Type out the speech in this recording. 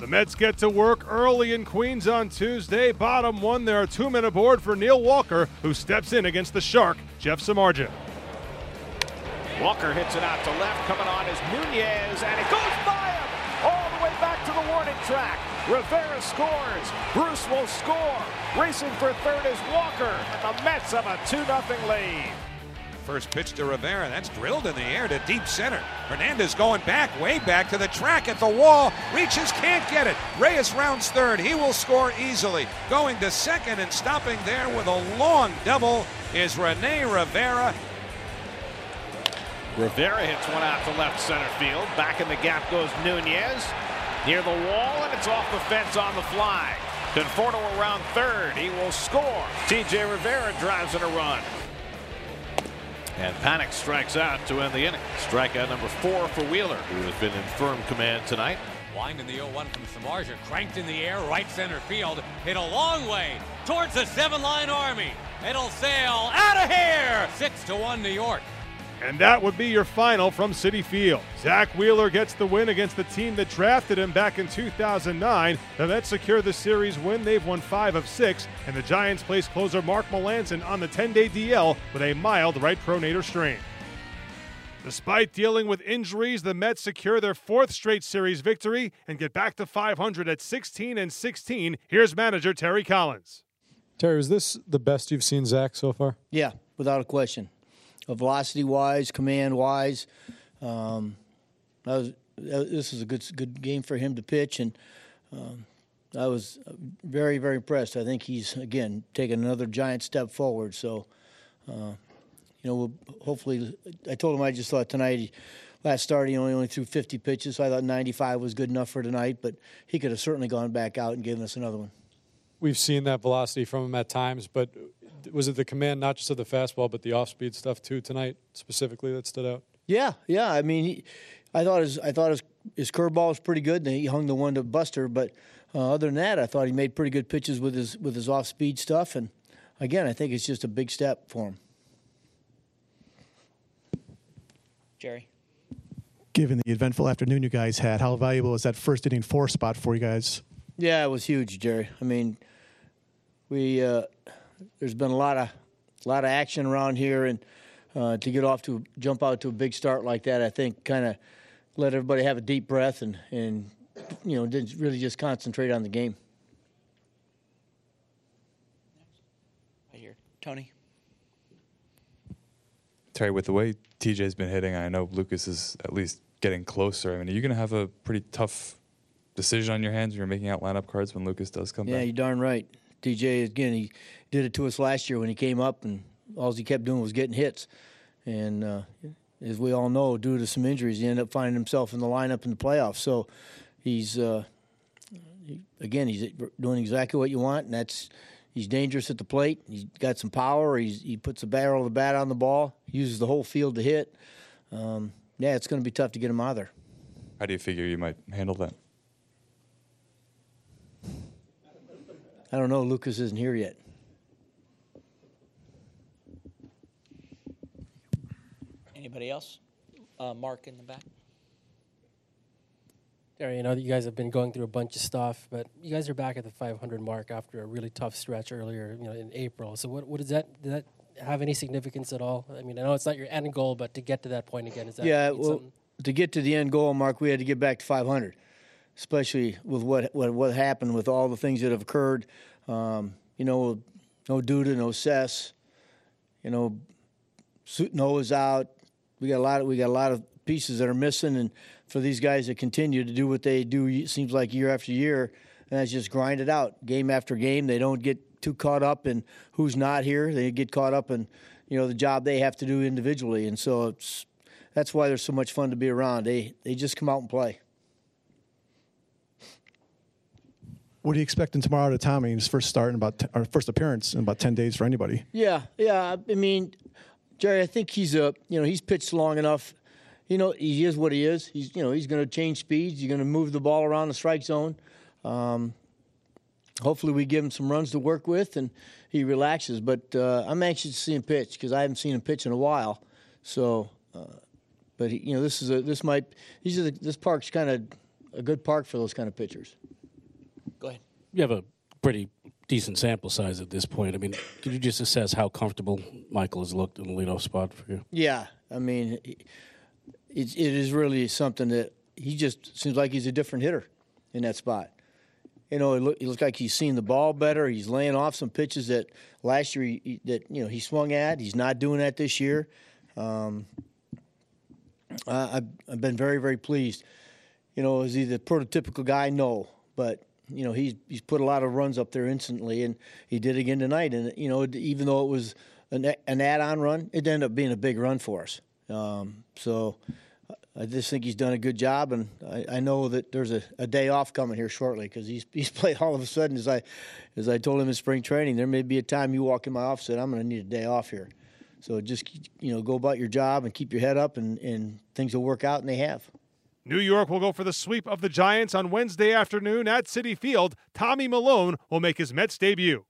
The Mets get to work early in Queens on Tuesday. Bottom one, there are two men aboard for Neil Walker, who steps in against the Shark, Jeff Samardzija. Walker hits it out to left. Coming on is Nunez, and it goes by him all the way back to the warning track. Rivera scores. Bruce will score. Racing for third is Walker. And the Mets have a 2 0 lead. First pitch to Rivera. That's drilled in the air to deep center. Hernandez going back, way back to the track at the wall. Reaches, can't get it. Reyes rounds third. He will score easily. Going to second and stopping there with a long double is Rene Rivera. Rivera hits one out to left center field. Back in the gap goes Nunez. Near the wall, and it's off the fence on the fly. Conforto around third. He will score. TJ Rivera drives in a run. And Panik strikes out to end the inning. Strikeout number four for Wheeler, who has been in firm command tonight. Wind in the 0-1 from Samardzija, cranked in the air, right center field, hit a long way towards the seven-line army. It'll sail out of here. Six to one, New York. And that would be your final from Citi Field. Zack Wheeler gets the win against the team that drafted him back in 2009. The Mets secure the series win. They've won five of six, and the Giants place closer Mark Melancon on the 10-day DL with a mild right pronator strain. Despite dealing with injuries, the Mets secure their fourth straight series victory and get back to 500 at 16 and 16. Here's manager Terry Collins. Terry, is this the best you've seen Zack so far? Yeah, without a question velocity wise, command wise. Um, was, this is a good good game for him to pitch, and um, I was very very impressed. I think he's again taking another giant step forward. So, uh, you know, we'll hopefully, I told him I just thought tonight. Last start, he only only threw 50 pitches, so I thought 95 was good enough for tonight. But he could have certainly gone back out and given us another one. We've seen that velocity from him at times, but was it the command not just of the fastball but the off speed stuff too tonight specifically that stood out? Yeah, yeah. I mean, he, I thought his I thought his his curveball was pretty good. And he hung the one to Buster, but uh, other than that, I thought he made pretty good pitches with his with his off speed stuff. And again, I think it's just a big step for him. Jerry. Given the eventful afternoon you guys had, how valuable is that first inning four spot for you guys? Yeah, it was huge, Jerry. I mean, we. Uh, there's been a lot of a lot of action around here, and uh, to get off to jump out to a big start like that, I think kind of let everybody have a deep breath and and you know didn't really just concentrate on the game. Right here, Tony. Terry, with the way TJ's been hitting, I know Lucas is at least getting closer. I mean, are you going to have a pretty tough decision on your hands when you're making out lineup cards when Lucas does come yeah, back? Yeah, you're darn right. TJ again, he did it to us last year when he came up, and all he kept doing was getting hits. And uh, as we all know, due to some injuries, he ended up finding himself in the lineup in the playoffs. So he's uh, he, again, he's doing exactly what you want, and that's he's dangerous at the plate. He's got some power. He's, he puts the barrel of the bat on the ball. Uses the whole field to hit. Um, yeah, it's going to be tough to get him out there. How do you figure you might handle that? I don't know. Lucas isn't here yet. Anybody else? Uh, Mark in the back. Terry, you know that you guys have been going through a bunch of stuff, but you guys are back at the 500 mark after a really tough stretch earlier, you know, in April. So what, what does that does that have any significance at all? I mean, I know it's not your end goal, but to get to that point again, is that yeah? Well, something? to get to the end goal, Mark, we had to get back to 500, especially with what what what happened with all the things that have occurred. Um, you know, no Duda, no Cess. You know, Noah's out. We got a lot. Of, we got a lot of pieces that are missing, and for these guys to continue to do what they do, it seems like year after year, and that's just grind it out, game after game. They don't get too caught up in who's not here. They get caught up in, you know, the job they have to do individually, and so it's that's why they're so much fun to be around. They they just come out and play. What are you expecting tomorrow to Tommy? His first start in about t- or first appearance in about ten days for anybody. Yeah, yeah. I mean, Jerry, I think he's a you know he's pitched long enough. You know, he is what he is. He's you know he's going to change speeds. He's going to move the ball around the strike zone. Um, hopefully, we give him some runs to work with and he relaxes. But uh, I'm anxious to see him pitch because I haven't seen him pitch in a while. So, uh, but he, you know, this is a this might these are the, this park's kind of a good park for those kind of pitchers. Go ahead. You have a pretty decent sample size at this point. I mean, could you just assess how comfortable Michael has looked in the leadoff spot for you? Yeah, I mean, it, it is really something that he just seems like he's a different hitter in that spot. You know, it, look, it looks like he's seeing the ball better. He's laying off some pitches that last year he, that you know he swung at. He's not doing that this year. Um, I, I've, I've been very very pleased. You know, is he the prototypical guy? No, but you know he's he's put a lot of runs up there instantly, and he did again tonight. And you know, even though it was an, an add-on run, it ended up being a big run for us. Um, so I just think he's done a good job, and I, I know that there's a, a, day off coming here shortly because he's he's played all of a sudden. As I as I told him in spring training, there may be a time you walk in my office and I'm going to need a day off here. So just you know, go about your job and keep your head up, and, and things will work out, and they have. New York will go for the sweep of the Giants on Wednesday afternoon at Citi Field. Tommy Milone will make his Mets debut.